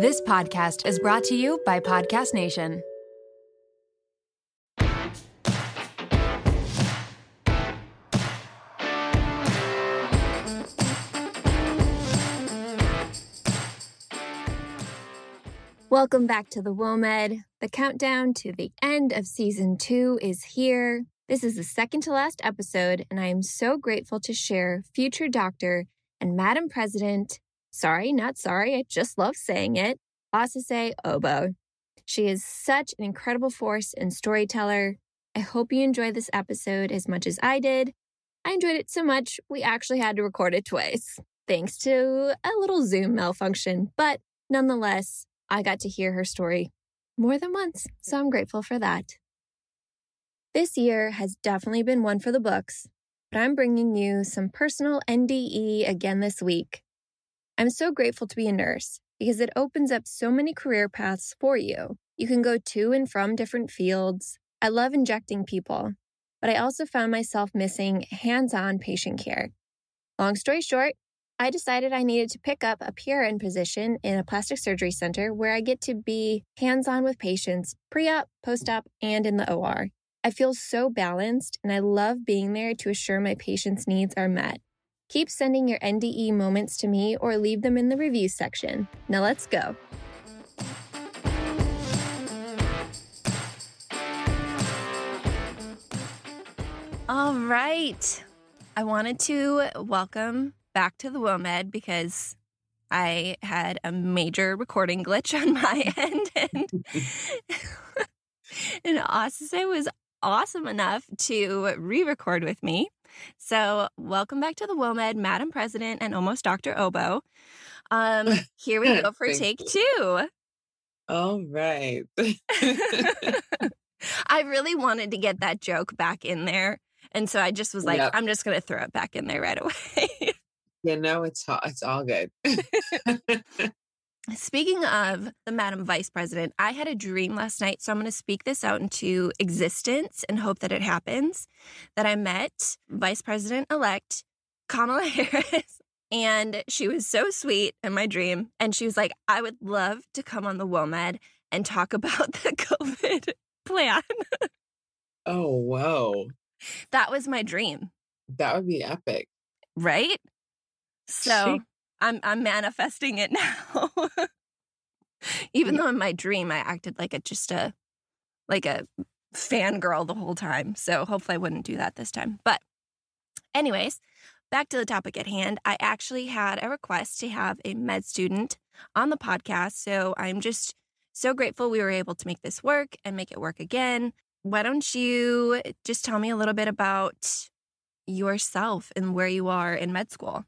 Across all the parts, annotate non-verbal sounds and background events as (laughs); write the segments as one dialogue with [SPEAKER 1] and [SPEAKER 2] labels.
[SPEAKER 1] This podcast is brought to you by Podcast Nation.
[SPEAKER 2] Welcome back to the WOMED. The countdown to the end of season two is here. This is the second to last episode, and I am so grateful to share future doctor and Madam President, sorry, not sorry, I just love saying it, Osose Oboh. She is such an incredible force and storyteller. I hope you enjoy this episode as much as I did. I enjoyed it so much, we actually had to record it twice, thanks to a little Zoom malfunction, but nonetheless, I got to hear her story more than once, so I'm grateful for that. This year has definitely been one for the books, but I'm bringing you some personal NDE again this week. I'm so grateful to be a nurse because it opens up so many career paths for you. You can go to and from different fields. I love injecting people, but I also found myself missing hands on patient care. Long story short, I decided I needed to pick up a PRN position in a plastic surgery center where I get to be hands on with patients pre op, post op, and in the OR. I feel so balanced and I love being there to assure my patients' needs are met. Keep sending your NDE moments to me or leave them in the review section. Now let's go. All right. I wanted to welcome back to the WOMED because I had a major recording glitch on my (laughs) end and (laughs) and was awesome enough to re-record with me. So welcome back to the WOMED, Madam President and almost Dr. Oboh. Um, (laughs) here we go for take two.
[SPEAKER 3] All right. (laughs)
[SPEAKER 2] I really wanted to get that joke back in there. And so I just was like,
[SPEAKER 3] Yep.
[SPEAKER 2] I'm just going to throw it back in there right away.
[SPEAKER 3] you know, it's all, it's all good. (laughs)
[SPEAKER 2] Speaking of the Madam Vice President, I had a dream last night, so I'm going to speak this out into existence and hope that it happens. That I met Vice President elect Kamala (laughs) Harris, and she was so sweet in my dream. And she was like, I would love to come on the WOMED and talk (laughs) about the COVID plan.
[SPEAKER 3] oh, wow.
[SPEAKER 2] that was my dream,
[SPEAKER 3] That would be epic.
[SPEAKER 2] right? So I'm I'm manifesting it (laughs) now. Even though in my dream I acted like a just a like a fangirl the whole time. So hopefully I wouldn't do that this time. But anyways, back to the topic at hand. I actually had a request to have a med student on the podcast. So I'm just so grateful we were able to make this work and make it work again. Why don't you just tell me a little bit about yourself and where you are in med school?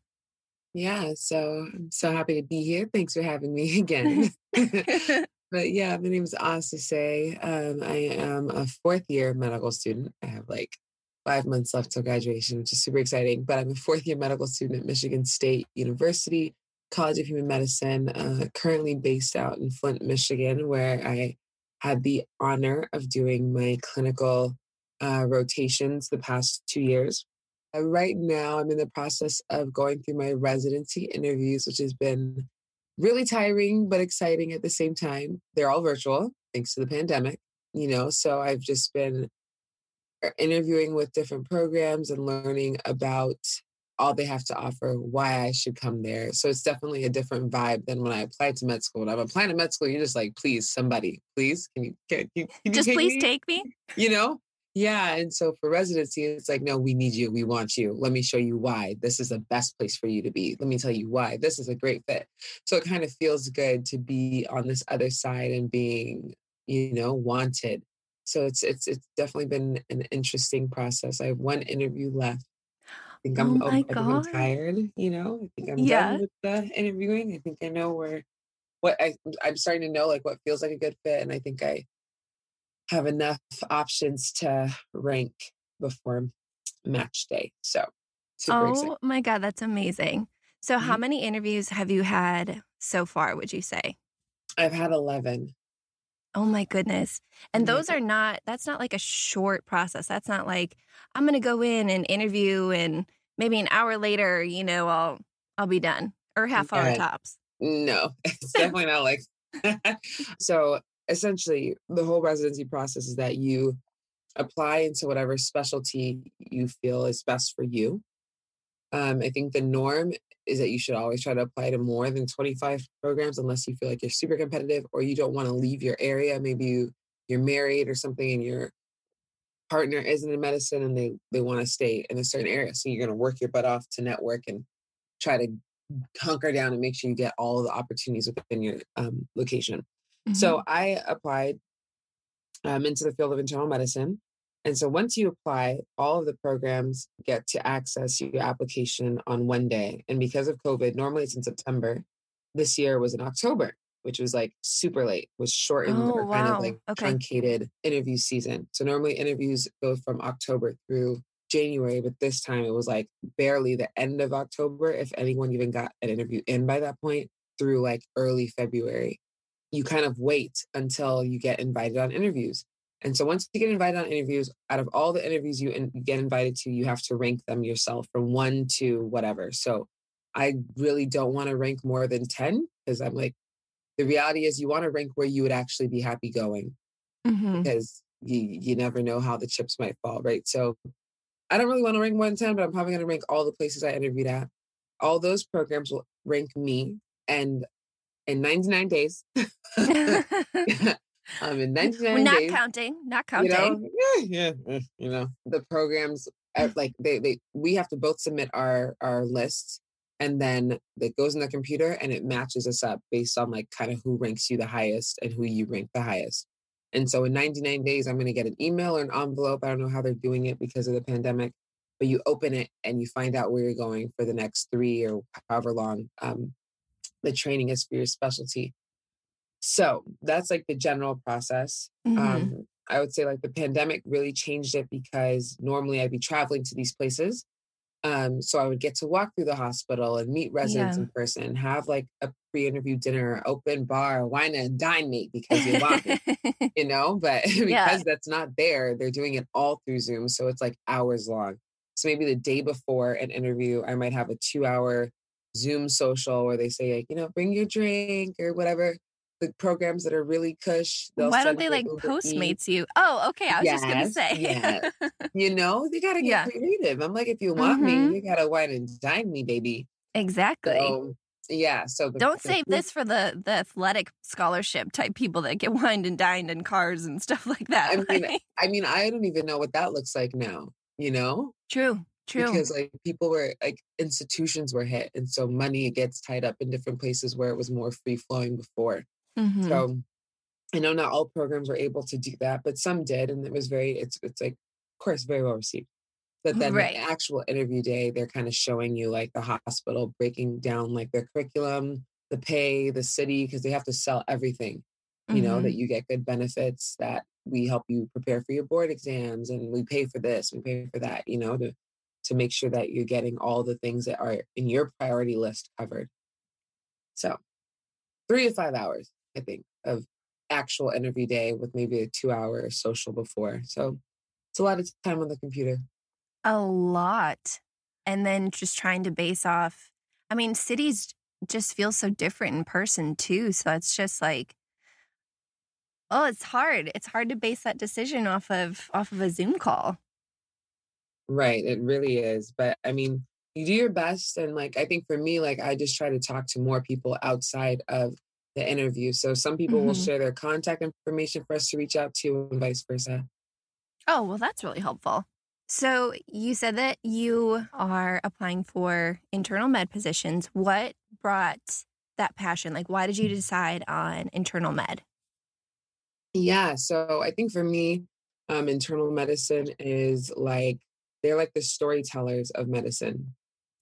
[SPEAKER 3] Yeah. So I'm so happy to be here. Thanks for having me (laughs) again. (laughs) (laughs) but yeah, my name is Osose. Um, I am a fourth year medical student. I have like five months left till graduation, which is super exciting. But I'm a fourth year medical student at Michigan State University, College of Human Medicine, uh, currently based out in Flint, Michigan, where I had the honor of doing my clinical uh, rotations the past two years. Uh, right now, I'm in the process of going through my residency interviews, which has been really tiring but exciting at the same time. They're all virtual thanks to the pandemic, you know, so I've just been uh, interviewing with different programs and learning about all they have to offer, why I should come there. So it's definitely a different vibe than when I applied to med school. When I'm applying to med school, you're just like, please, somebody, please, can you, can you, can you
[SPEAKER 2] just please
[SPEAKER 3] me?
[SPEAKER 2] take me.
[SPEAKER 3] you know? Yeah. And so for residency, it's like, no, we need you. We want you. Let me show you why this is the best place for you to be. Let me tell you why this is a great fit. So it kind of feels good to be on this other side and being, you know, wanted. So it's it's it's definitely been an interesting process. I have one interview left. I think
[SPEAKER 2] Oh
[SPEAKER 3] I'm, I think I'm tired, you know. I think I'm
[SPEAKER 2] Yeah.
[SPEAKER 3] done with the interviewing. I think I know where what I I'm starting to know like what feels like a good fit. And I think I have enough options to rank before match day. So.
[SPEAKER 2] Oh my God, that's amazing. So, how
[SPEAKER 3] Mhm.
[SPEAKER 2] many interviews have you had so far, would you say?
[SPEAKER 3] I've had 11.
[SPEAKER 2] Oh my goodness. And those are not, that's not like a short process. That's not like, I'm going to go in and interview and maybe an hour later, you know, I'll, I'll be done or half hour tops.
[SPEAKER 3] No, (laughs) it's (laughs) definitely not like (laughs) so essentially, the whole residency process is that you apply into whatever specialty you feel is best for you. Um, I think the norm is that you should always try to apply to more than 25 programs unless you feel like you're super competitive or you don't want to leave your area. Maybe you you're married or something and your partner isn't in medicine and they they want to stay in a certain area. So you're going to work your butt off to network and try to hunker down and make sure you get all the opportunities within your um, location. Mm-hmm. So I applied um, into the field of internal medicine. And so once you apply, all of the programs get to access your application on one day. And because of COVID, normally it's in September. This year was in October, which was like super late, was shortened oh, or wow. kind of like okay. truncated interview season. So normally interviews go from October through January, but this time it was like barely the end of October, if anyone even got an interview in by that point, through like early February. You kind of wait until you get invited on interviews. And so once you get invited on interviews, out of all the interviews you, in, get invited to, you have to rank them yourself from one to whatever. So I really don't want to rank more than 10 because I'm like, the reality is you want to rank where you would actually be happy going mm-hmm. because you, you never know how the chips might fall, right? So I don't really want to rank more than 10, but I'm probably going to rank all the places I interviewed at. All those programs will rank me. And in 99 days, (laughs) (laughs) um, in 99
[SPEAKER 2] We're not
[SPEAKER 3] days,
[SPEAKER 2] counting, not counting.
[SPEAKER 3] You know, (laughs) yeah, yeah, you know, the programs uh, like they, they, we have to both submit our, our list and then it goes in the computer and it matches us up based on like kind of who ranks you the highest and who you rank the highest. And so in 99 days, I'm going to get an email or an envelope. I don't know how they're doing it because of the pandemic, but you open it and you find out where you're going for the next three or however long um, the training is for your specialty. So that's like the general process. Mm-hmm. Um, I would say like the pandemic really changed it because normally I'd be traveling to these places um, so I would get to walk through the hospital and meet residents yeah. in person, have like a pre-interview dinner, open bar, wine and dine me (laughs) because you want it, you know. But (laughs) because yeah. that's not there, they're doing it all through Zoom, so it's like hours long. So maybe the day before an interview, I might have a two-hour Zoom social where they say like, you know, bring your drink or whatever the programs that are really cush.
[SPEAKER 2] Why don't they like Postmates you? Oh, okay. I was yes, just gonna say.
[SPEAKER 3] yeah. (laughs) You know, you gotta get yeah. creative. I'm like, if you want mm-hmm. me, you gotta wine and dine me, baby.
[SPEAKER 2] Exactly.
[SPEAKER 3] So, yeah. So
[SPEAKER 2] the, don't the, save the, this for the the athletic scholarship type people that get (laughs) wined and dined in cars and stuff like that.
[SPEAKER 3] I mean, I mean, I don't even know what that looks like now. You know.
[SPEAKER 2] True. True.
[SPEAKER 3] Because like people were like institutions were hit, and so money gets tied up in different places where it was more free flowing before. Mm-hmm. So I know not all programs were able to do that, but some did, and it was very it's it's like of course very well received. But then right. the actual interview day, they're kind of showing you like the hospital breaking down like their curriculum, the pay, the city, because they have to sell everything. You mm-hmm. know, that mm-hmm. you get good benefits, that we help you prepare for your board exams and we pay for this, we pay for that, you know, to to make sure that you're getting all the things that are in your priority list covered. So three to five hours I think, of actual interview day with maybe a two hour social before. So it's a lot of time on the computer.
[SPEAKER 2] A lot. And then just trying to base off, I mean, cities just feel so different in person too. So it's just like, oh, it's hard. It's hard to base that decision off of off of a Zoom call.
[SPEAKER 3] Right. It really is. But I mean, you do your best. And like, I think for me, like, I just try to talk to more people outside of the interview. So some people mm-hmm. will share their contact information for us to reach out to and vice versa.
[SPEAKER 2] Oh, well, that's really helpful. So you said that you are applying for internal med positions. What brought that passion? Like, why did you decide on internal med?
[SPEAKER 3] Yeah. So I think for me, um, internal medicine is like, they're like the storytellers of medicine.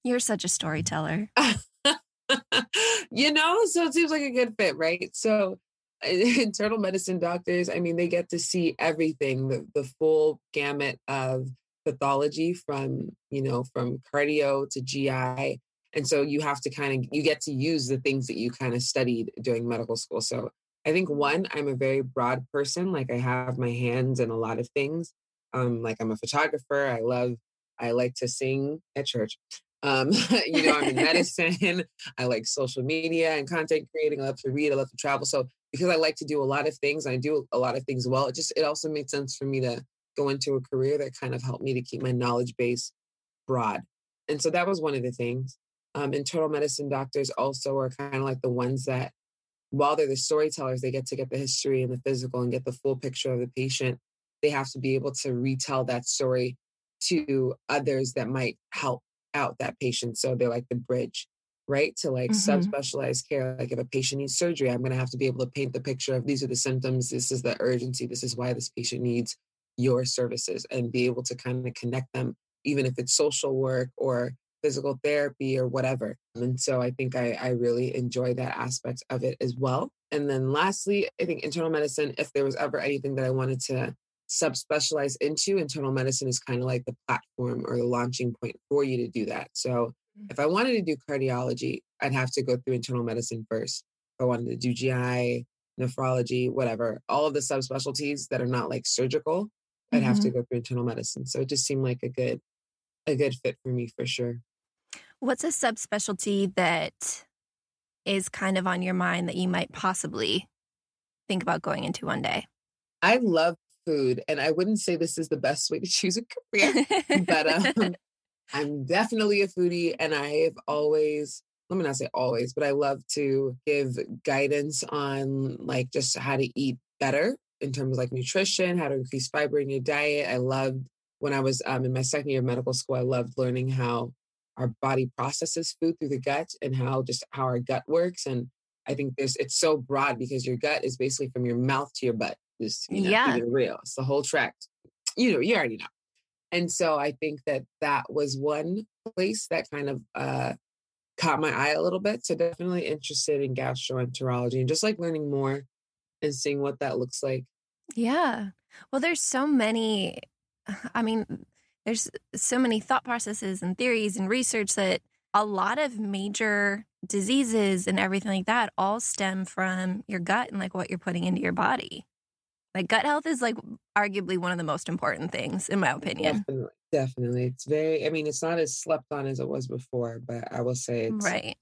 [SPEAKER 2] You're such a storyteller. (laughs)
[SPEAKER 3] you know, so it seems like a good fit, right? So (laughs) internal medicine doctors, I mean, they get to see everything, the, the full gamut of pathology from, you know, from cardio to GI. And so you have to kind of, you get to use the things that you kind of studied during medical school. So I think one, I'm a very broad person. Like I have my hands in a lot of things. Um, like I'm a photographer. I love, I like to sing at church. Um, (laughs) you know, I'm in (laughs) medicine. (laughs) I like social media and content creating. I love to read. I love to travel. So because I like to do a lot of things, I do a lot of things well. It just it also made sense for me to go into a career that kind of helped me to keep my knowledge base broad. And so that was one of the things. Um, internal medicine doctors also are kind of like the ones that, while they're the storytellers, they get to get the history and the physical and get the full picture of the patient. They have to be able to retell that story to others that might help out that patient. So they're like the bridge, right? To like mm-hmm. subspecialized care. Like if a patient needs surgery, I'm going to have to be able to paint the picture of these are the symptoms, this is the urgency, this is why this patient needs your services, and be able to kind of connect them, even if it's social work or physical therapy or whatever. And so I think I, I really enjoy that aspect of it as well. And then lastly, I think internal medicine, if there was ever anything that I wanted to subspecialize into, internal medicine is kind of like the platform or the launching point for you to do that. So mm. if I wanted to do cardiology, I'd have to go through internal medicine first. If I wanted to do GI, nephrology, whatever, all of the subspecialties that are not like surgical, I'd mm-hmm. have to mm-hmm. go through internal medicine. So it just seemed like a good a good fit for me for sure.
[SPEAKER 2] What's a subspecialty that is kind of on your mind that you might possibly think about going into one day?
[SPEAKER 3] I love food. And I wouldn't say this is the best way to (laughs) choose a career, but um, (laughs) I'm definitely a foodie. And I've always, let me not say always, but I love to give guidance on like just how to eat better in terms of like nutrition, how to increase fiber in your diet. I loved when I was um, in my second year of medical school, I loved learning how our body processes food through the gut and how just how our gut works. And I think there's it's so broad because your gut is basically from your mouth to your butt. Just you know, yeah, real. It's the whole tract. You know, you already know. And so I think that that was one place that kind of uh, caught my eye a little bit. So definitely interested in gastroenterology and just like learning more and seeing what that looks like.
[SPEAKER 2] Yeah. Well, there's so many. (sighs) I mean, there's so many thought processes and theories and research that a lot of major diseases and everything like that all stem from your gut and like what you're putting into your body. Like gut health is like arguably one of the most important things in my opinion.
[SPEAKER 3] Definitely. Definitely. It's very I mean, it's not as slept on as it was before, but I will say it's
[SPEAKER 2] right.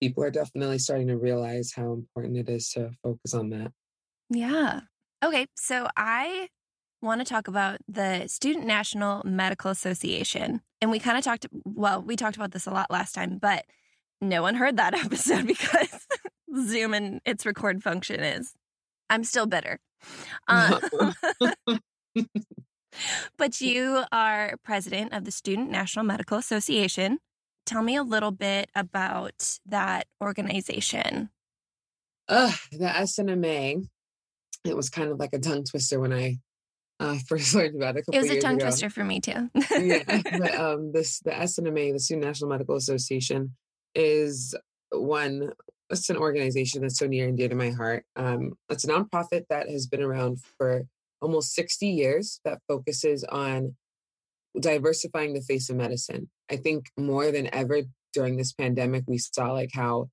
[SPEAKER 3] People are definitely starting to realize how important it is to focus on that.
[SPEAKER 2] Yeah. Okay, so I want to talk about the Student National Medical Association. And we kind of talked well, we talked about this a lot last time, but no one heard that (laughs) episode because Zoom and its record function is I'm still bitter. Uh, (laughs) (laughs) but you are president of the Student National Medical Association. Tell me a little bit about that organization.
[SPEAKER 3] Uh, the SNMA. It was kind of like a tongue twister when I uh, (laughs) first learned about it.
[SPEAKER 2] A it was
[SPEAKER 3] a
[SPEAKER 2] tongue
[SPEAKER 3] ago.
[SPEAKER 2] twister for me too.
[SPEAKER 3] yeah, but, um, this the SNMA, the Student National Medical Association, is one it's an organization that's so near and dear to my heart. Um, it's a nonprofit that has been around for almost 60 years that focuses on diversifying the face of medicine. I think more than ever during this pandemic, we saw like how,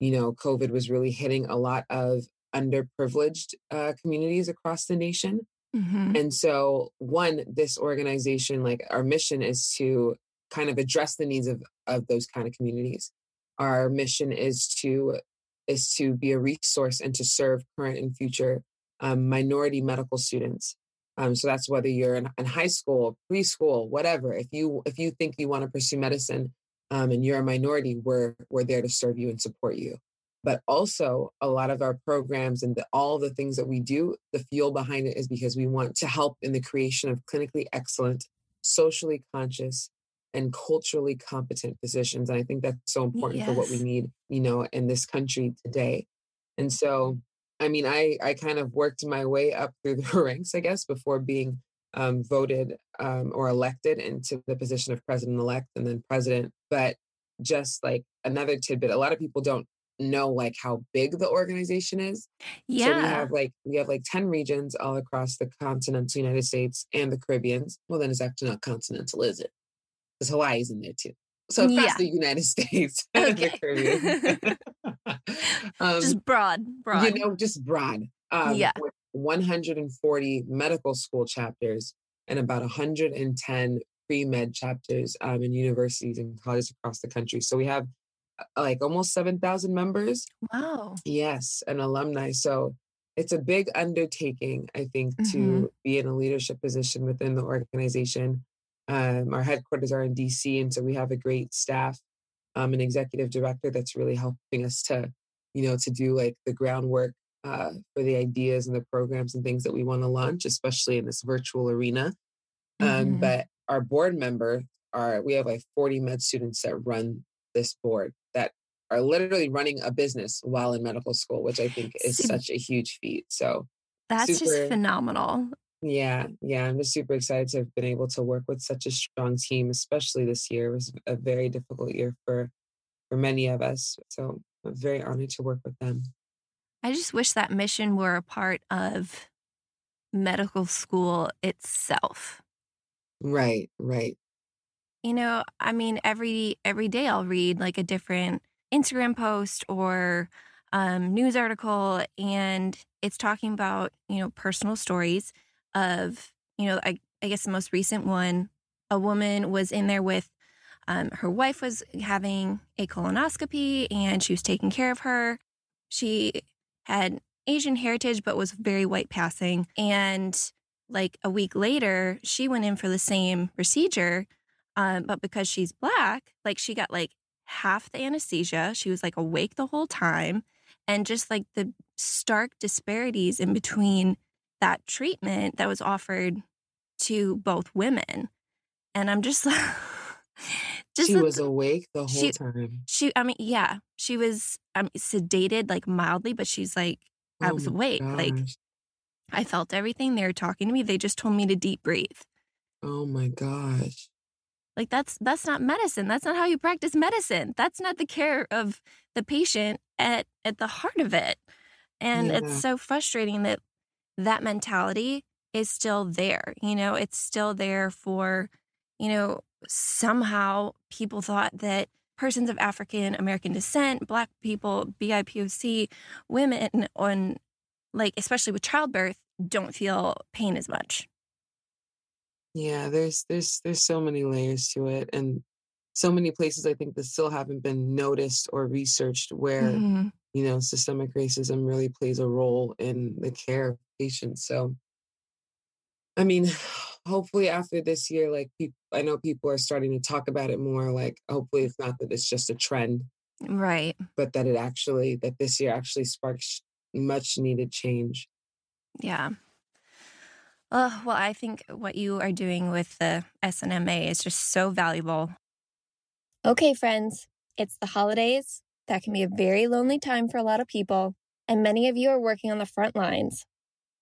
[SPEAKER 3] you know, COVID was really hitting a lot of underprivileged uh, communities across the nation. Mm-hmm. And so, one, this organization, like our mission is to kind of address the needs of, of those kind of communities our mission is to is to be a resource and to serve current and future um, minority medical students. Um, so that's whether you're in, in, high school, preschool, whatever. If you if you think you want to pursue medicine um, and you're a minority, we're we're there to serve you and support you. But also, a lot of our programs and the, all the things that we do, the fuel behind it is because we want to help in the creation of clinically excellent, socially conscious, and culturally competent physicians. And I think that's so important yes. for what we need, you know, in this country today. And so, I mean, I I kind of worked my way up through the (laughs) ranks, I guess, before being um, voted um, or elected into the position of president elect and then president. But just like another tidbit, a lot of people don't know like how big the organization is.
[SPEAKER 2] Yeah.
[SPEAKER 3] So we have like we have like 10 regions all across the continental United States and the Caribbeans. Well, then it's actually not continental, is it? Because Hawaii's in there too. So across yeah. the United (laughs) States, (laughs) okay. (laughs)
[SPEAKER 2] um, just broad, broad.
[SPEAKER 3] You know, just broad. Um, yeah. 140 medical school chapters and about 110 pre med chapters um, in universities and colleges across the country. So we have uh, like almost 7,000 members.
[SPEAKER 2] Wow.
[SPEAKER 3] Yes, and alumni. So it's a big undertaking, I think,
[SPEAKER 2] Mhm.
[SPEAKER 3] to be in a leadership position within the organization. Um, our headquarters are in DC, and so we have a great staff, um, an executive director that's really helping us to, you know, to do like the groundwork uh, for the ideas and the programs and things that we want to launch, especially in this virtual arena. Um,
[SPEAKER 2] Mhm.
[SPEAKER 3] but our board member are we have like 40 med students that run this board that are literally running a business while in medical school, which I think is such a huge feat. So
[SPEAKER 2] That's
[SPEAKER 3] super-
[SPEAKER 2] just phenomenal.
[SPEAKER 3] Yeah, yeah, I'm just super excited to have been able to work with such a strong team, especially this year. It was a very difficult year for for many of us. So I'm very honored to work with them.
[SPEAKER 2] I just wish that mission were a part of medical school itself.
[SPEAKER 3] Right, right.
[SPEAKER 2] You know, I mean, every every day I'll read like a different Instagram post or um, news article, and it's talking about you know personal stories of you know I, I guess the most recent one, a woman was in there with um, her wife was having a colonoscopy, and she was taking care of her. She had Asian heritage, but was very white passing, and like a week later, she went in for the same procedure um, but because she's black, like she got like half the anesthesia. She was like awake the whole time. And just like the stark disparities in between that treatment that was offered to both women. And I'm just like, (laughs) just
[SPEAKER 3] she was awake the whole
[SPEAKER 2] she-
[SPEAKER 3] time.
[SPEAKER 2] she, I mean, yeah, she was um, sedated like mildly, but she's like, I
[SPEAKER 3] Oh
[SPEAKER 2] was
[SPEAKER 3] my
[SPEAKER 2] awake. Like. I felt everything. They were talking to me. They just told me to deep breathe.
[SPEAKER 3] oh my gosh.
[SPEAKER 2] Like that's that's not medicine. That's not how you practice medicine. That's not the care of the patient at at the heart of it. And
[SPEAKER 3] Yeah.
[SPEAKER 2] it's so frustrating that that mentality is still there. You know, it's still there for, you know, somehow people thought that persons of African American descent, black people, BIPOC, women on like especially with childbirth don't feel pain as much.
[SPEAKER 3] Yeah, there's there's there's so many layers to it and so many places I think that still haven't been noticed or researched where,
[SPEAKER 2] Mhm.
[SPEAKER 3] you know, systemic racism really plays a role in the care patients. So I mean, (sighs) hopefully after this year, like people I know people are starting to talk about it more. Like hopefully it's not that it's just a trend,
[SPEAKER 2] Right.
[SPEAKER 3] but that it actually that this year actually sparks much needed change.
[SPEAKER 2] Yeah. Oh, well, I think what you are doing with the SNMA is just so valuable. Okay, friends, it's the holidays. That can be a very lonely time for a lot of people, and many of you are working on the front lines.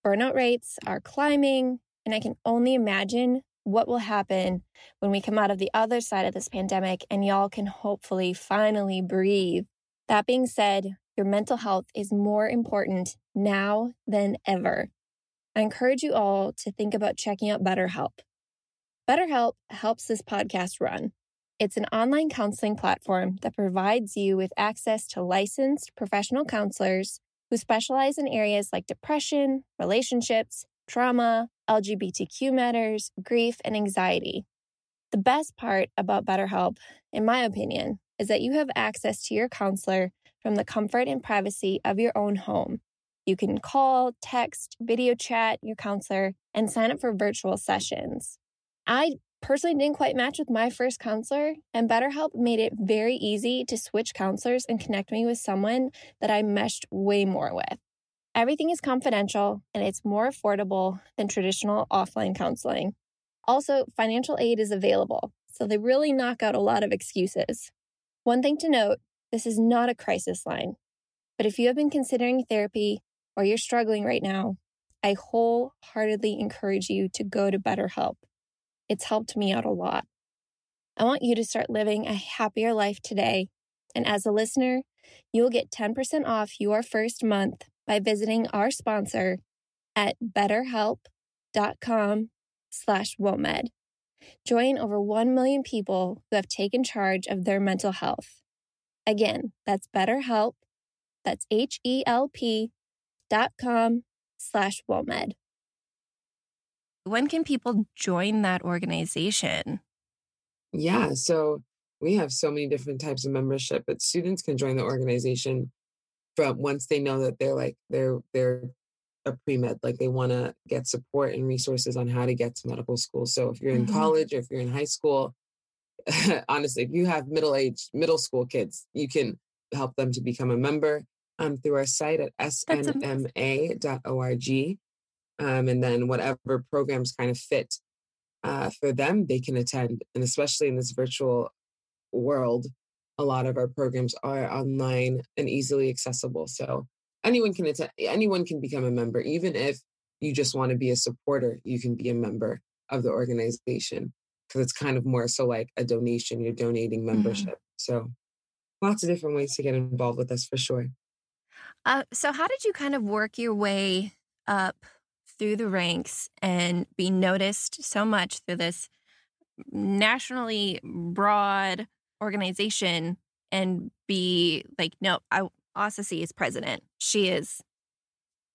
[SPEAKER 2] Burnout rates are climbing, and I can only imagine what will happen when we come out of the other side of this pandemic and y'all can hopefully finally breathe. That being said, your mental health is more important now than ever. I encourage you all to think about checking out BetterHelp. BetterHelp helps this podcast run. It's an online counseling platform that provides you with access to licensed professional counselors who specialize in areas like depression, relationships, trauma, LGBTQ matters, grief, and anxiety. The best part about BetterHelp, in my opinion, is that you have access to your counselor from the comfort and privacy of your own home. You can call, text, video chat your counselor, and sign up for virtual sessions. I personally didn't quite match with my first counselor, and BetterHelp made it very easy to switch counselors and connect me with someone that I meshed way more with. Everything is confidential and it's more affordable than traditional offline counseling. Also, financial aid is available, so they really knock out a lot of excuses. One thing to note this is not a crisis line, but if you have been considering therapy or you're struggling right now, I wholeheartedly encourage you to go to BetterHelp. It's helped me out a lot. I want you to start living a happier life today. And as a listener, you'll get 10% off your first month by visiting our sponsor at betterhelp.com slash WOMED. Join over 1 million people who have taken charge of their mental health. Again, that's BetterHelp. That's H-E-L-P dot com slash WOMED. When can people join that organization?
[SPEAKER 3] Yeah, so we have so many different types of membership, but students can join the organization from once they know that they're like they're they're a pre-med, like they want to get support and resources on how to get to medical school. So if you're in mm-hmm. college or if you're in high school, (laughs) honestly, if you have middle age, middle school kids, you can help them to become a member um, through our site at snma.org. Um, and then whatever programs kind of fit uh, for them, they can attend. And especially in this virtual world, a lot of our programs are online and easily accessible. So anyone can attend, anyone can become a member, even if you just want to be a supporter, you can be a member of the organization because it's kind of more so like a donation, you're donating mm-hmm. membership. Mm-hmm. So lots of different ways to get involved with us for sure.
[SPEAKER 2] Uh, so, how did you kind of work your way up through the ranks and be noticed so much through this nationally broad organization and be like, no, I Osose is president. She is,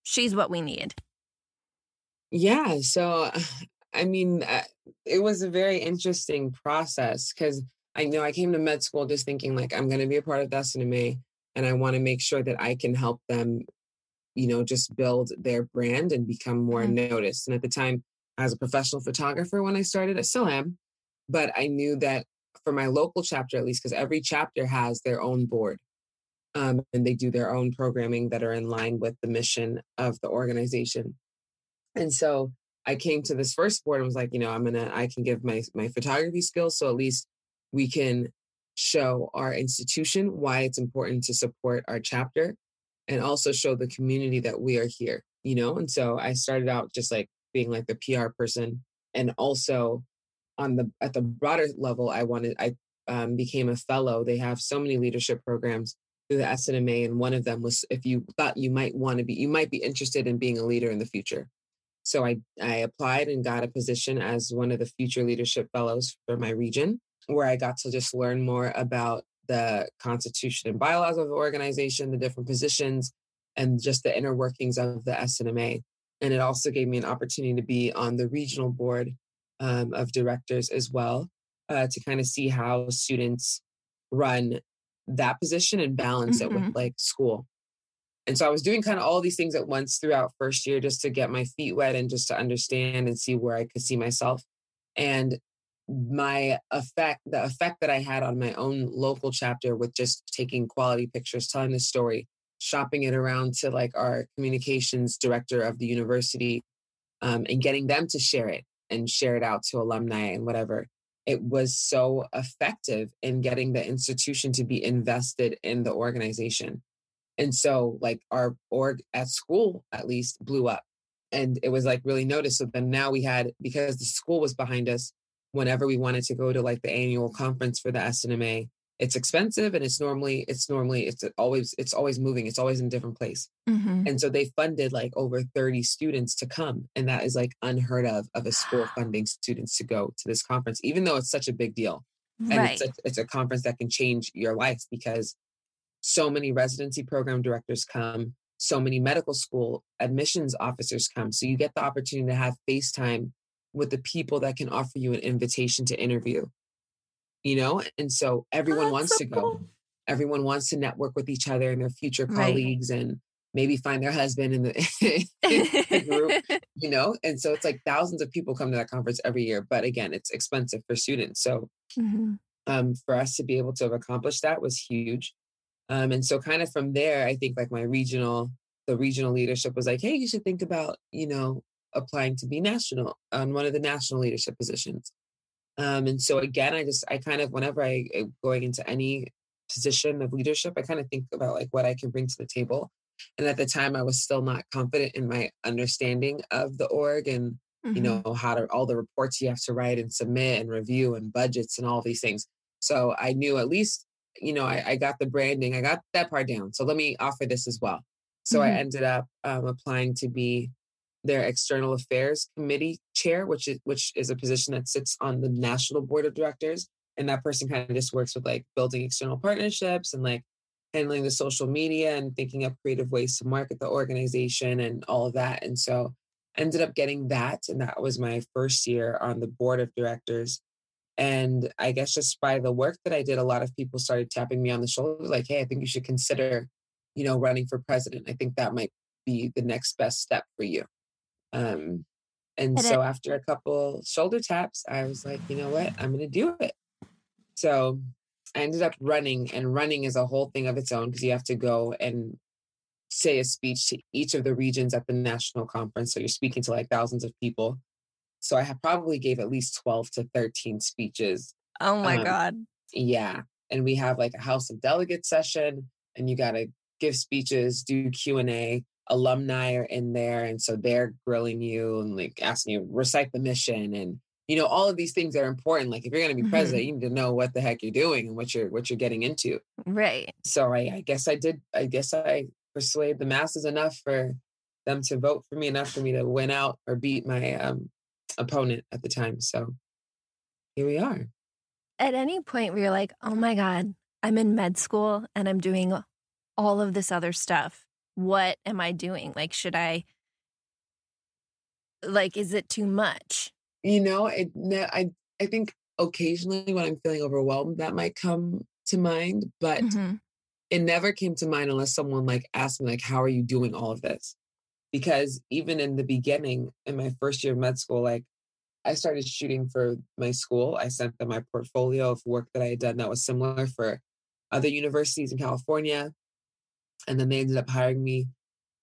[SPEAKER 2] she's what we need.
[SPEAKER 3] Yeah. So, (sighs) I mean, uh, it was a very interesting process because I know I came to med school just thinking like I'm going to be a part of Destiny SNMA and I want to make sure that I can help them, you know, just build their brand and become more mm-hmm. noticed. And at the time, as a professional photographer, when I started, I still am, but I knew that for my local chapter, at least, because every chapter has their own board. Um, and they do their own programming that are in line with the mission of the organization. And so I came to this first board and was like, you know, I'm gonna, I can give my my photography skills, so at least we can show our institution why it's important to support our chapter, and also show the community that we are here. You know, and so I started out just like being like the PR person, and also on the at the broader level, I wanted I um, became a fellow. They have so many leadership programs through the SNMA, and one of them was if you thought you might want to be, you might be interested in being a leader in the future. So I I applied and got a position as one of the future leadership fellows for my region, where I got to just learn more about the constitution and bylaws of the organization, the different positions, and just the inner workings of the SNMA. And it also gave me an opportunity to be on the regional board um, of directors as well uh, to kind of see how students run that position and balance mm-hmm. it with mm-hmm. like school. And so I was doing kind of all these things at once throughout first year just to get my feet wet and just to understand and see where I could see myself. And my effect, the effect that I had on my own local chapter with just taking quality pictures, telling the story, shopping it around to like our communications director of the university um, and getting them to share it and share it out to alumni and whatever. It was so effective in getting the institution to be invested in the organization. And so, like, our org at school at least blew up and it was like really noticed. So then now we had, because the school was behind us, whenever we wanted to go to like the annual conference for the SNMA, it's expensive and it's normally it's normally it's always it's always moving it's always in a different place mm-hmm. and so they funded like over 30 students to come and that is like unheard of of a school funding students to go to this conference even though it's such a big deal and right. it's, a, it's a conference that can change your life because so many residency program directors come so many medical school admissions officers come so you get the opportunity to have facetime with the people that can offer you an invitation to interview you know? And so everyone oh, wants so to go. Cool. Everyone wants to network with each other and their future colleagues right. and maybe find their husband in the, (laughs) in the group, (laughs) you know? And so it's like thousands of people come to that conference every year. But again, it's expensive for students. So mm-hmm. um, for us to be able to have accomplished that was huge. Um, and so kind of from there, I think like my regional, the regional leadership was like, hey, you should think about, you know, applying to be national on one of the national leadership positions. Um, and so again, I just I kind of whenever I am eh, going into any position of leadership, I kind of think about like what I can bring to the table. And at the time, I was still not confident in my understanding of the org and mm-hmm. you know how to all the reports you have to write and submit and review and budgets and all these things. So I knew at least you know I, I got the branding, I got that part down. So let me offer this as well. So mm-hmm. I ended up um, applying to be their external affairs committee chair, which is which is a position that sits on the national board of directors. And that person kind of just works with like building external partnerships and like handling the social media and thinking up creative ways to market the organization and all of that. And so ended up getting that. And that was my first year on the board of directors. And I guess just by the work that I did, a lot of people started tapping me on the shoulder, like, hey, I think you should consider, you know, running for president. I think that might be the next best step for you. Um, and, so it, after a couple shoulder taps, I was like, you know what? I'm going to do it. So I ended up running, and running is a whole thing of its own because you have to go and say a speech to each of the regions at the national conference. So you're speaking to like thousands of people. So I have probably gave at least 12 to 13 speeches.
[SPEAKER 2] Oh my um, God.
[SPEAKER 3] Yeah. And we have like a House of Delegates session and you got to give speeches, do Q&A. Alumni are in there. And so they're grilling you and like asking you recite the mission and you know all of these things are important like if you're going to be president mm-hmm. you need to know what the heck you're doing and what you're what you're getting into
[SPEAKER 2] right
[SPEAKER 3] so I, I guess i did i guess i persuade the masses enough for them to vote for me enough for me to win out or beat my um, opponent at the time. So here we are.
[SPEAKER 2] At any point where you're like, oh my God, I'm in med school and I'm doing all of this other stuff. What am I doing? Like, should I, like, is it too much?
[SPEAKER 3] You know, it, I, I think occasionally when I'm feeling overwhelmed, that might come to mind, but mm-hmm it never came to mind unless someone like asked me like how are you doing all of this because even in the beginning in my first year of med school like i started shooting for my school i sent them my portfolio of work that i had done that was similar for other universities in california and then they ended up hiring me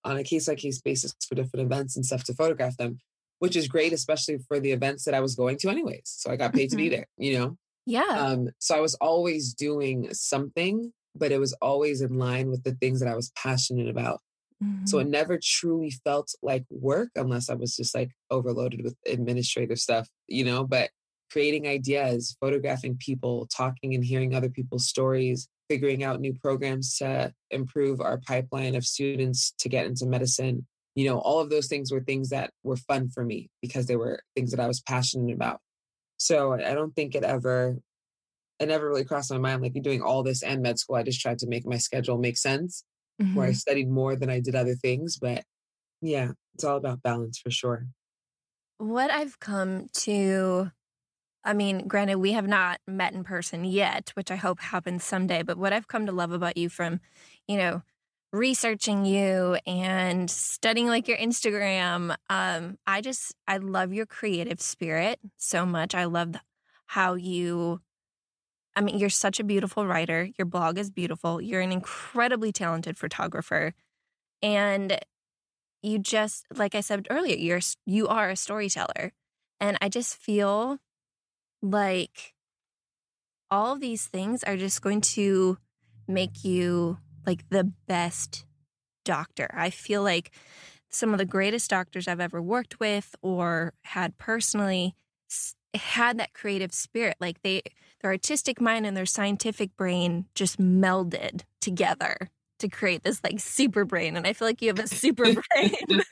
[SPEAKER 3] on a case by case basis for different events and stuff to photograph them which is great especially for the events that i was going to anyways so i got paid to be mm-hmm. there you know
[SPEAKER 2] yeah
[SPEAKER 3] um so i was always doing something but it was always in line with the things that I was passionate about. Mm-hmm. So it mm-hmm. never truly felt like work unless I was just like overloaded with administrative stuff, you know, but creating ideas, photographing people, talking and hearing other people's stories, figuring out new programs to improve our pipeline of students to get into medicine. You know, all of those things were things that were fun for me because they were things that I was passionate about. So I don't think it ever it never really crossed my mind like you're doing all this and med school. I just tried to make my schedule make sense mm-hmm. where I mm-hmm. studied more than I did other things. But yeah, it's all about balance for sure.
[SPEAKER 2] What I've come to, I mean, granted, we have not met in person yet, which I hope happens someday, but what I've come to love about you from, you know, researching you and studying like your Instagram, um, I just, I love your creative spirit so much. I love how you I mean, you're such a beautiful writer. Your blog is beautiful. You're an incredibly talented photographer. And you just, like I said earlier, you're you are a storyteller. And I just feel like all of these things are just going to make you like the best doctor. I feel like some of the greatest doctors I've ever worked with or had personally had that creative spirit. Like they, their artistic mind and their scientific brain just melded together to create this like super brain. And I feel like you have a super (laughs) brain.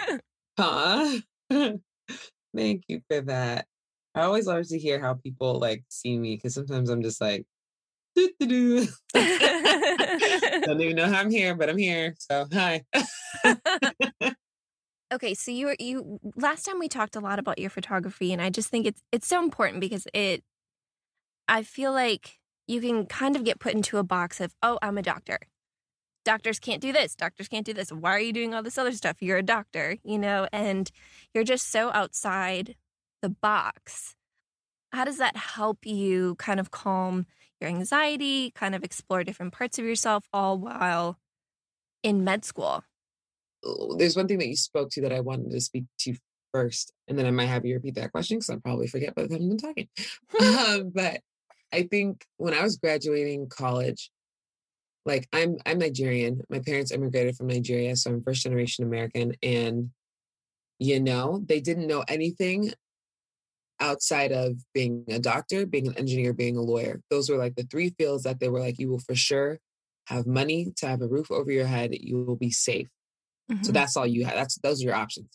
[SPEAKER 3] Huh? (laughs) Thank you for that. I always love to hear how people like see me because sometimes I'm just like, I (laughs) (laughs) Don't even know how I'm here, but I'm here. So hi. (laughs)
[SPEAKER 2] Okay so you were you last time we talked a lot about your photography and i just think it's it's so important because it i feel like you can kind of get put into a box of oh i'm a doctor. Doctors can't do this. Doctors can't do this. Why are you doing all this other stuff? You're a doctor you know and you're just so outside the box how does that help you kind of calm your anxiety kind of explore different parts of yourself all while in med school
[SPEAKER 3] there's one thing that you spoke to that I wanted to speak to first, and then I might have you repeat that question because I'll probably forget by the time I'm talking. um, (laughs) (laughs) but I think when I was graduating college, like I'm I'm Nigerian. My parents immigrated from Nigeria, so I'm first generation American, and you know they didn't know anything outside of being a doctor, being an engineer, being a lawyer. Those were like the three fields that they were like, you will for sure have money to have a roof over your head. You will be safe. Mm-hmm. So that's all you have. That's those are your options.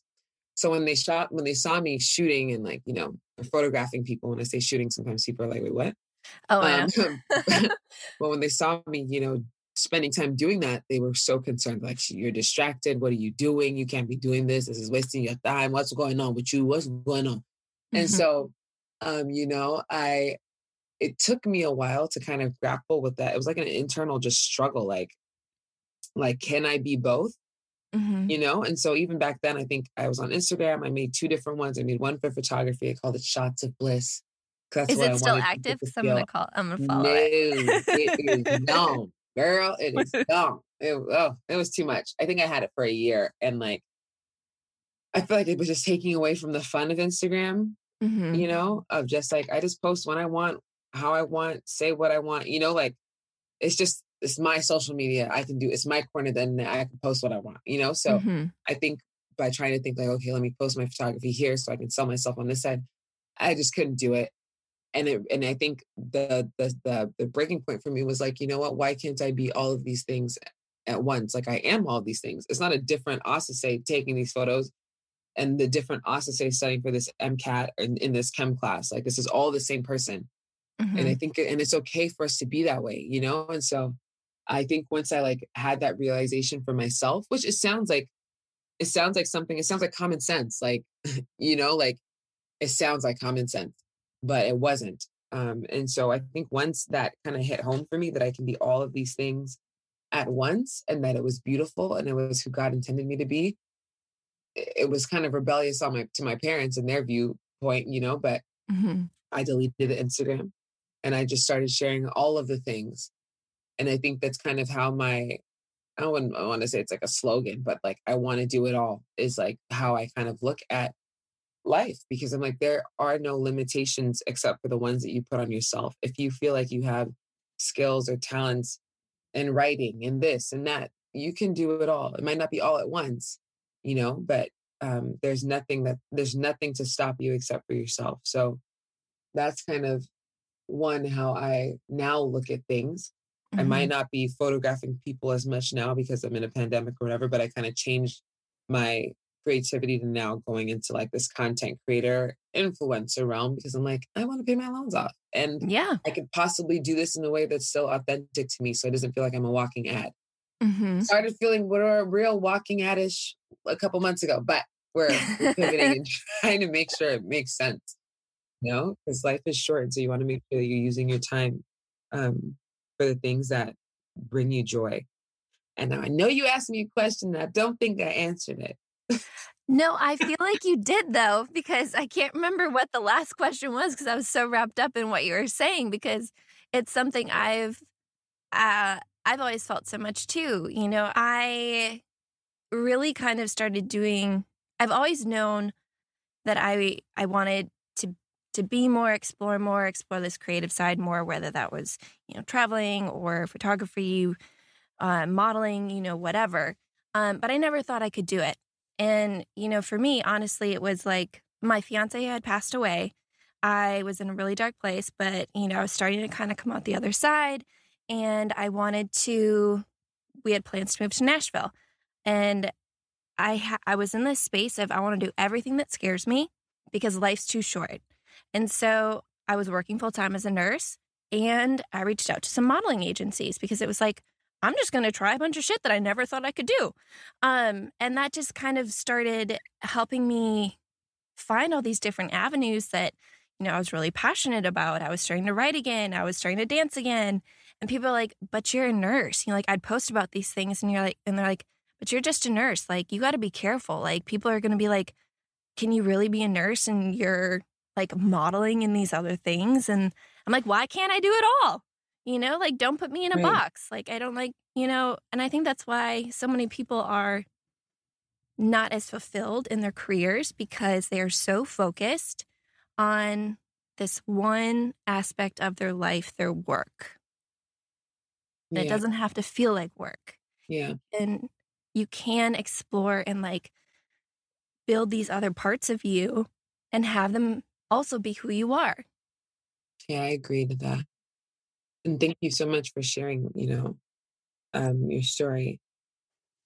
[SPEAKER 3] So when they shot, when they saw me shooting and like, you know, photographing people, when I say shooting, sometimes people are like, wait, what?
[SPEAKER 2] Oh, um,
[SPEAKER 3] yeah. (laughs) (laughs) but when they saw me, you know, spending time doing that, they were so concerned. Like, you're distracted. What are you doing? You can't be doing this. This is wasting your time. What's going on with you? What's going on? Mm-hmm. And so, um, you know, I it took me a while to kind of grapple with that. It was like an internal just struggle, like, like, can I be both? Mm-hmm. You know, and so even back then, I think I was on Instagram. I made two different ones. I made one for photography. I called it Shots of Bliss.
[SPEAKER 2] Is it still active? Because I'm gonna call. I'm gonna follow no, it.
[SPEAKER 3] it is (laughs) gone, girl. It is (laughs) gone. It, oh, it was too much. I think I had it for a year, and like, I feel like it was just taking away from the fun of Instagram. Mm-hmm. You know, of just like I just post when I want, how I want, say what I want. You know, like it's just it's my social media. I can do it's my corner. Then I can post what I want. You know, so mm-hmm. I think by trying to think like, okay, let me post my photography here so I can sell myself on this side. I just couldn't do it. And it, and I think the, the the the breaking point for me was like, you know what? Why can't I be all of these things at once? Like I am all these things. It's not a different us to say taking these photos and the different Osose studying for this MCAT in, in this chem class. Like this is all the same person. Mm-hmm. And I mm-hmm. think and it's okay for us to be that way, you know? And so I think once I like had that realization for myself, which it sounds like it sounds like something, it sounds like common sense. Like, (laughs) you know, like it sounds like common sense, but it wasn't. Um, and so I think once that kind of hit home for me that I can be all of these things at once and that it was beautiful and it was who God intended me to be, it was kind of rebellious on my to my parents and their viewpoint, you know, but mm-hmm. I deleted the Instagram and I just started sharing all of the things and I think that's kind of how my I don't I want to say it's like a slogan, but like I want to do it all is like how I kind of look at life because I'm like there are no limitations except for the ones that you put on yourself. If you feel like you have skills or talents in writing and this and that, you can do it all. It might not be all at once, you know, but um, there's nothing that there's nothing to stop you except for yourself. So that's kind of one how I now look at things Mm-hmm. I might mm-hmm. not be photographing people as much now because I'm in a pandemic or whatever, but I kind of changed my creativity to now going into like this content creator influencer realm because I'm like, I want to pay my loans off. And
[SPEAKER 2] yeah,
[SPEAKER 3] I could possibly do this in a way that's still authentic to me. So it doesn't feel like I'm a walking ad. Mm-hmm. Started feeling what are a real walking adish a couple months ago, but we're pivoting and (laughs) (laughs) trying to make sure it makes sense. You know, because life is short. So you want to make sure that you're using your time um, for the things that bring you joy. And now I know you asked me a question, that I don't think I answered it.
[SPEAKER 2] no, I feel like you did though, because I can't remember what the last question was because I was so wrapped up in what you were saying because it's something I've uh, I've always felt so much too. You know, I really kind of started doing I've always known that I I wanted to to be more, explore more, explore this creative side more, whether that was, you know, traveling or photography, uh, modeling, you know, whatever. Um, but I never thought I could do it. And, you know, for me, honestly, it was like my fiance had passed away. I was in a really dark place, but, you know, I was starting to kind of come out the other side. And I wanted to, we had plans to move to Nashville. And I, ha- I was in this space of I want to do everything that scares me because life's too short. And so I was working full time as a nurse and I reached out to some modeling agencies because it was like, I'm just going to try a bunch of shit that I never thought I could do. Um, and that just kind of started helping me find all these different avenues that, you know, I was really passionate about. I was starting to write again. I was starting to dance again. And people are like, but you're a nurse. You know, like I'd post about these things and you're like, and they're like, but you're just a nurse. Like you got to be careful. Like people are going to be like, can you really be a nurse and you're like modeling in these other things. And I'm like, why can't I do it all? You know, like don't put me in a right. box. Like I don't like, you know, and I think that's why so many people are not as fulfilled in their careers because they are so focused on this one aspect of their life, their work. That yeah. doesn't have to feel like work.
[SPEAKER 3] Yeah.
[SPEAKER 2] And you can explore and like build these other parts of you and have them also be who you are.
[SPEAKER 3] Yeah, I agree to that. And thank you so much for sharing, you know, um, your story.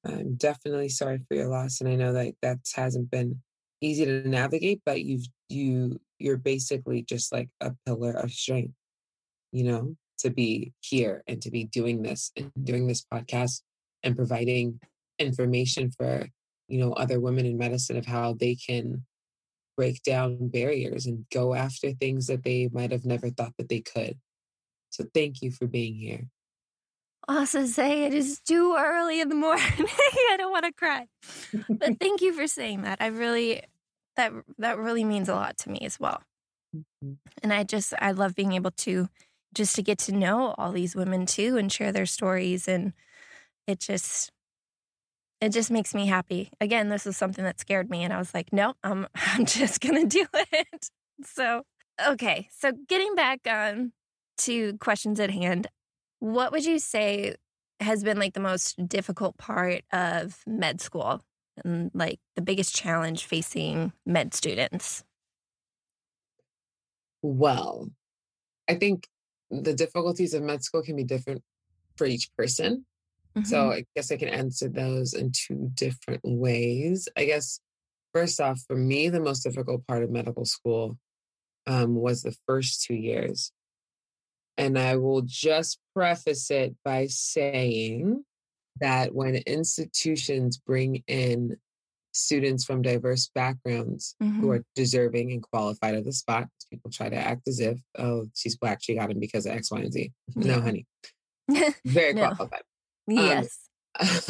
[SPEAKER 3] I'm definitely sorry for your loss. And I know that that hasn't been easy to navigate, but you've, you, you're basically just like a pillar of strength, you know, to be here and to be doing this and doing this podcast and providing information for, you know, other women in medicine of how they can break down barriers and go after things that they might have never thought that they could. So thank you for being here.
[SPEAKER 2] Also say it is too early in the (laughs) morning. I don't want to cry. But (laughs) thank you for saying that. I really that that really means a lot to me as well. Mm-hmm. And I just I love being able to just to get to know all these women too and share their stories and it just it just makes me happy. Again, this was something that scared me and I was like, "No, I'm (laughs) I'm just to do it." So, okay. So, getting back on to questions at hand, what would you say has been like the most difficult part of med school and like the biggest challenge facing med students?
[SPEAKER 3] Well, I think the difficulties of med school can be different for each person. Mm-hmm. So I guess I can answer those in two different ways. I guess first off, for me, the most difficult part of medical school um, was the first two years. And I will just preface it by saying that when institutions bring in students from diverse backgrounds mm-hmm. who are deserving and qualified of the spot, people try to act as if, oh, she's black, she got him because of X, Y, and Z. Yeah. No, honey. (laughs) Very no. qualified.
[SPEAKER 2] Um, yes.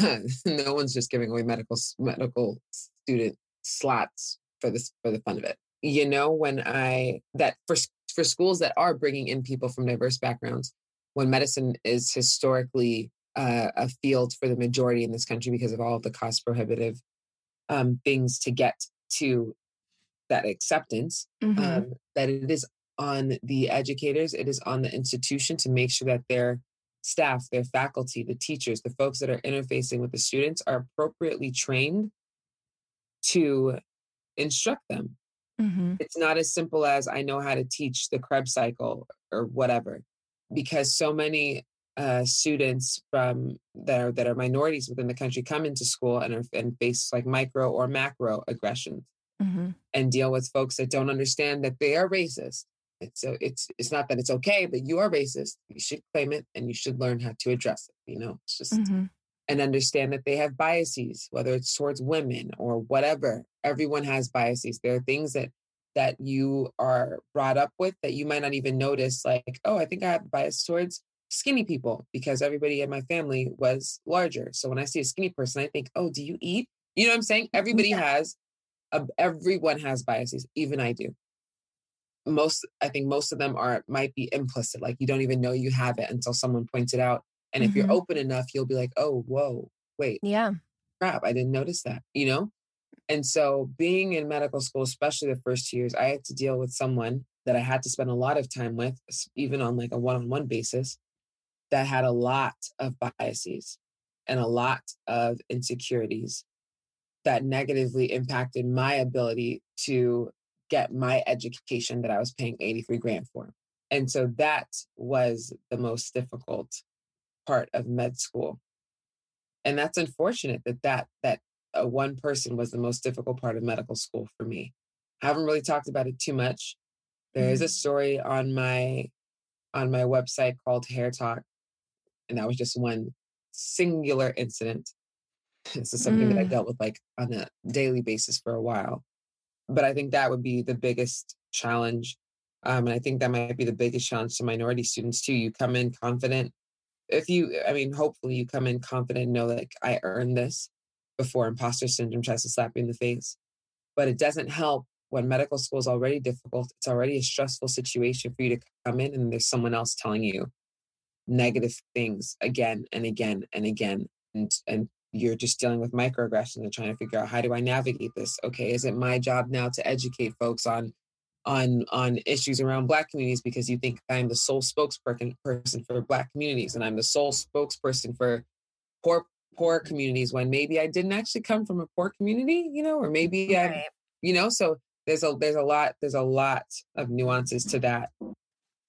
[SPEAKER 3] Um, (laughs) no one's just giving away medical medical student slots for this for the fun of it. You know, when I that for for schools that are bringing in people from diverse backgrounds, when medicine is historically uh, a field for the majority in this country because of all of the cost prohibitive um, things to get to that acceptance, mm-hmm. um, that it is on the educators, it is on the institution to make sure that their staff, their faculty, the teachers, the folks that are interfacing with the students are appropriately trained to instruct them. Mm-hmm. It's not as simple as I know how to teach the Krebs cycle or whatever, because so many uh, students from that are that are minorities within the country come into school and are, and face like micro or macro aggressions mm-hmm. and deal with folks that don't understand that they are racist. So it's it's not that it's okay, but you are racist. You should claim it and you should learn how to address it. You know, it's just mm-hmm. and understand that they have biases, whether it's towards women or whatever. Everyone has biases. There are things that that you are brought up with that you might not even notice. Like, oh, I think I have bias towards skinny people because everybody in my family was larger. So when I see a skinny person, I think, oh, do you eat? You know what I'm saying? Everybody yeah. has, a, everyone has biases. Even I do. Most, I think most of them are might be implicit. Like you don't even know you have it until someone points it out. And mm-hmm. if you're mm-hmm. open enough, you'll be like, oh, whoa, wait,
[SPEAKER 2] yeah,
[SPEAKER 3] crap, I didn't notice that. You know. And so being in medical school, especially the first two years, I had to deal with someone that I had to spend a lot of time with, even on like a one-on-one basis, that had a lot of biases and a lot of insecurities that negatively impacted my ability to get my education that I was paying 83 grand for. And so that was the most difficult part of med school. And that's unfortunate that that that uh, one person was the most difficult part of medical school for me. I haven't really talked about it too much. There is mm-hmm. a story on my on my website called Hair Talk and that was just one singular incident. (laughs) This is something mm. that I mm. dealt with like on a daily basis for a while. But I think that would be the biggest challenge. Um, and I think that might be the biggest challenge to minority students too. You come in confident. If you, I mean, hopefully you come in confident, know like I earned this before imposter syndrome tries to slap you in the face. But it doesn't help when medical school is already difficult. It's already a stressful situation for you to come in and there's someone else telling you negative things again and again and again and and you're just dealing with microaggressions and trying to figure out how do I navigate this? Okay, is it my job now to educate folks on on on issues around black communities because you think I'm the sole spokesperson person for black communities and I'm the sole spokesperson for poor poor communities when maybe I didn't actually come from a poor community, you know, or maybe right. I you know, so there's a there's a lot there's a lot of nuances to that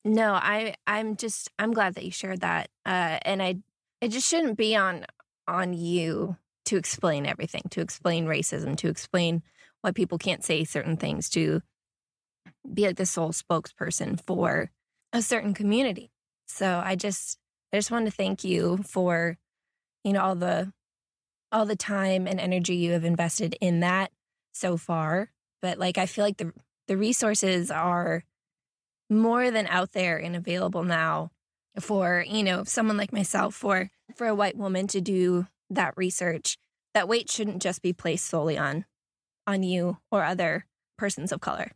[SPEAKER 2] no, I I'm just I'm glad that you shared that. Uh and I it just shouldn't be on on you to explain everything, to explain racism, to explain why people can't say certain things, to be like the sole spokesperson for a certain community. So I just I just want to thank you for you know all the all the time and energy you have invested in that so far. but like I feel like the the resources are more than out there and available now for, you know, someone like myself for for a white woman to do that research. That weight shouldn't just be placed solely on on you or other persons of color.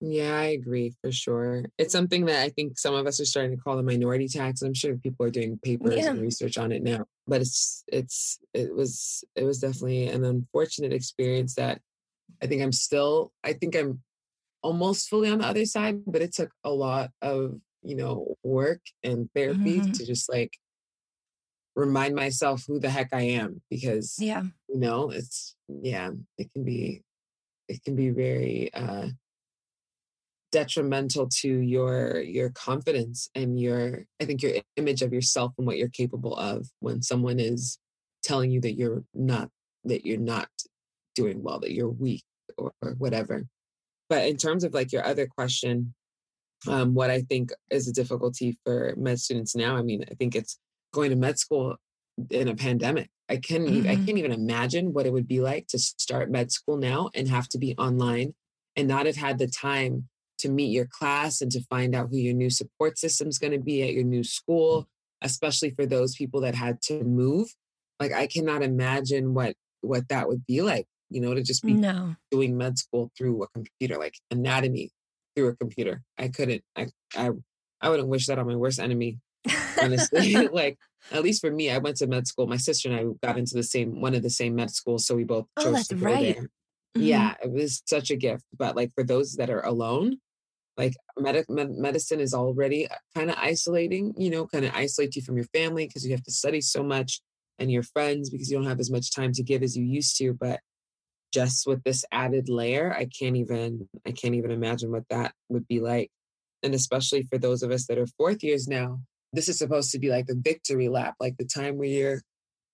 [SPEAKER 3] Yeah, I agree for sure. It's something that I think some of us are starting to call the minority tax. I'm sure people are doing papers
[SPEAKER 2] Yeah.
[SPEAKER 3] and research on it now. But it's it's it was it was definitely an unfortunate experience that I think I'm still I think I'm almost fully on the other side, but it took a lot of, you know, work and therapy
[SPEAKER 2] Mhm.
[SPEAKER 3] to just like remind myself who the heck I am because
[SPEAKER 2] Yeah.
[SPEAKER 3] you know, it's yeah, it can be it can be very uh detrimental to your your confidence and your i think your image of yourself and what you're capable of when someone is telling you that you're not that you're not doing well that you're weak or, or whatever but in terms of like your other question um, what i think is a difficulty for med students now i mean i think it's going to med school in a pandemic i can not i can't even imagine what it would be like to start med school now and have to be online and not have had the time to meet your class and to find out who your new support system is going to be at your new school, especially for those people that had to move. Like I cannot imagine what what that would be like, you know, to just be
[SPEAKER 2] No.
[SPEAKER 3] doing med school through a computer, like anatomy through a computer. I couldn't. I I I wouldn't wish that on my worst enemy. (laughs) Honestly, (laughs) like at least for me, I went to med school. My sister and I got into the same one of the same med schools, so we both
[SPEAKER 2] Oh,
[SPEAKER 3] chose
[SPEAKER 2] that's
[SPEAKER 3] to go
[SPEAKER 2] right.
[SPEAKER 3] there.
[SPEAKER 2] Mhm.
[SPEAKER 3] Yeah, it was such a gift. But like for those that are alone, like med- med- medicine is already kind of isolating, you know, kind of isolates you from your family because you have to study so much and your friends because you don't have as much time to give as you used to. But just with this added layer, I can't even I can't even imagine what that would be like. And especially for those of us that are fourth years now, this is supposed to be like the victory lap, like the time where you're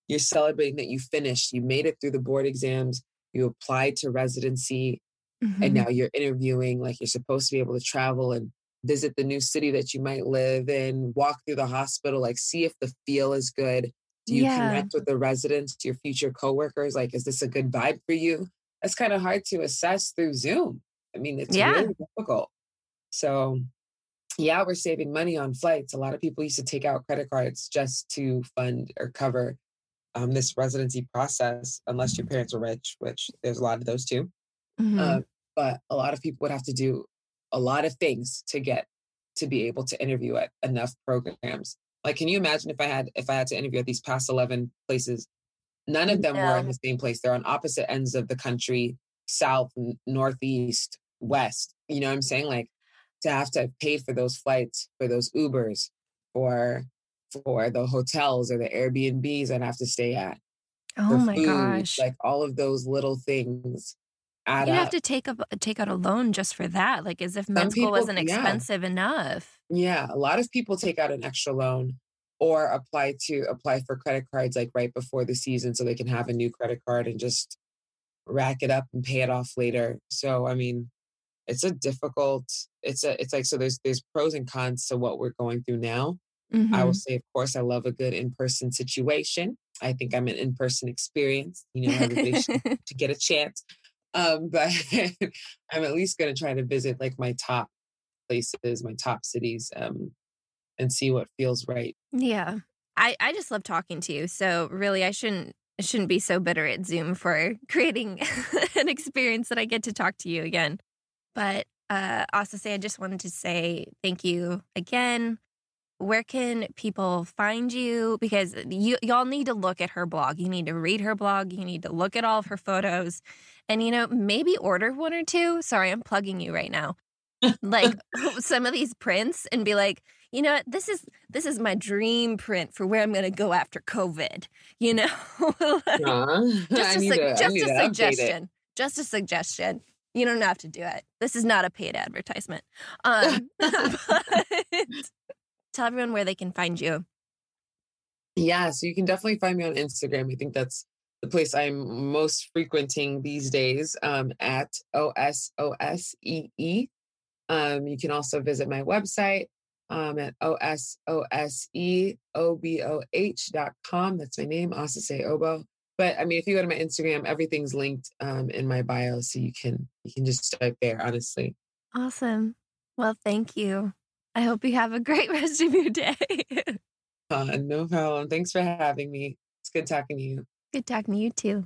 [SPEAKER 3] you're celebrating that you finished, you made it through the board exams, you applied to residency,
[SPEAKER 2] Mhm.
[SPEAKER 3] and now you're interviewing like you're supposed to be able to travel and visit the new city that you might live in walk through the hospital like see if the feel is good do you
[SPEAKER 2] Yeah.
[SPEAKER 3] connect with the residents your future coworkers like is this a good vibe for you that's kind of hard to assess through zoom i mean it's
[SPEAKER 2] Yeah.
[SPEAKER 3] really difficult so yeah we're saving money on flights a lot of people used to take out credit cards just to fund or cover um, this residency process unless your parents are rich which there's a lot of those too
[SPEAKER 2] Mhm.
[SPEAKER 3] uh, but a lot of people would have to do a lot of things to get to be able to interview at enough programs. Like, can you imagine if I had if I had to interview at these past eleven places? None of them were in the same place. They're on opposite ends of the country, south, northeast, west. You know what I'm saying? Like to have to have paid for those flights, for those Ubers, for for the hotels or the Airbnbs I'd have to stay at.
[SPEAKER 2] oh my
[SPEAKER 3] food,
[SPEAKER 2] gosh.
[SPEAKER 3] Like all of those little things add
[SPEAKER 2] You'd
[SPEAKER 3] up.
[SPEAKER 2] have to take up take out a loan just for that. Like as if
[SPEAKER 3] Some
[SPEAKER 2] med school
[SPEAKER 3] people-
[SPEAKER 2] wasn't
[SPEAKER 3] yeah.
[SPEAKER 2] expensive enough.
[SPEAKER 3] Yeah, a lot of people take out an extra loan or apply to apply for credit cards like right before the season so they can have a new credit card and just rack it up and pay it off later. So I mean, it's a difficult it's a it's like so there's there's pros and cons to what we're going through now. I will
[SPEAKER 2] Mhm.
[SPEAKER 3] say of course I love a good in-person situation. I think I'm an in-person experience. You know, everybody should (laughs) to get a chance. Um, but (laughs) I'm at least going to try to visit like my top places, my top cities, um, and see what feels right.
[SPEAKER 2] yeah. I, I just love talking to you. So really I shouldn't shouldn't be so bitter at Zoom for (laughs) creating (laughs) an experience that I get to talk to you again. But uh also say I just wanted to say thank you again. Where can people find you? Because you y'all need to look at her blog. You need to read her blog. You need to look at all of her photos. And you know, maybe order one or two. Sorry, I'm plugging you right now. Like (laughs) (laughs) some of these prints and be like, you know what, this is this is my dream print for where I'm gonna go after COVID. You know? Like, (laughs)
[SPEAKER 3] Aw,
[SPEAKER 2] just
[SPEAKER 3] I
[SPEAKER 2] a,
[SPEAKER 3] to-
[SPEAKER 2] just a
[SPEAKER 3] to
[SPEAKER 2] suggestion. Just a suggestion. You don't have to do it. This is not a paid advertisement. Um, but tell everyone where they can find you.
[SPEAKER 3] Yeah, so you can definitely find me on Instagram. I think that's the place I'm most frequenting these days um, at O S O S E E. Um, you can also visit my website um, at O S O S E O B O H dot com. That's my name, Osose Oboh. but I mean, if you go to my Instagram, everything's linked um, in my bio, so you can you can just start there. Honestly.
[SPEAKER 2] Awesome. Well, thank you. I hope you have a great (laughs) rest of your day. (laughs)
[SPEAKER 3] uh, no problem. Thanks for having me. It's good talking to you.
[SPEAKER 2] Good talking to you too.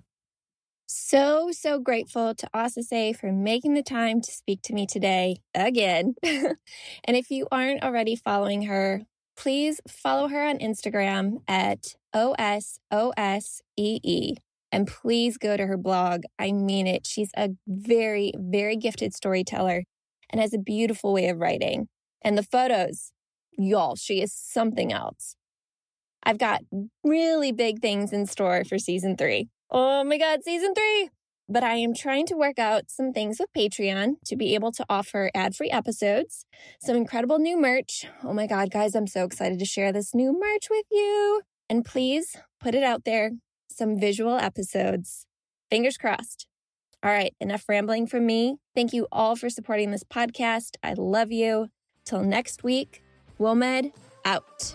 [SPEAKER 2] So, so grateful to Osose for making the time to speak to me today again. (laughs) and if you aren't already following her, please follow her on Instagram at OSOSEE. And please go to her blog. I mean it. She's a very, very gifted storyteller and has a beautiful way of writing. And the photos, y'all, she is something else. I've got really big things in store for season three. Oh my God, season three! But I am trying to work out some things with Patreon to be able to offer ad free episodes, some incredible new merch. Oh my God, guys, I'm so excited to share this new merch with you. And please put it out there some visual episodes. Fingers crossed. All right, enough rambling from me. Thank you all for supporting this podcast. I love you. Till next week, WOMED out.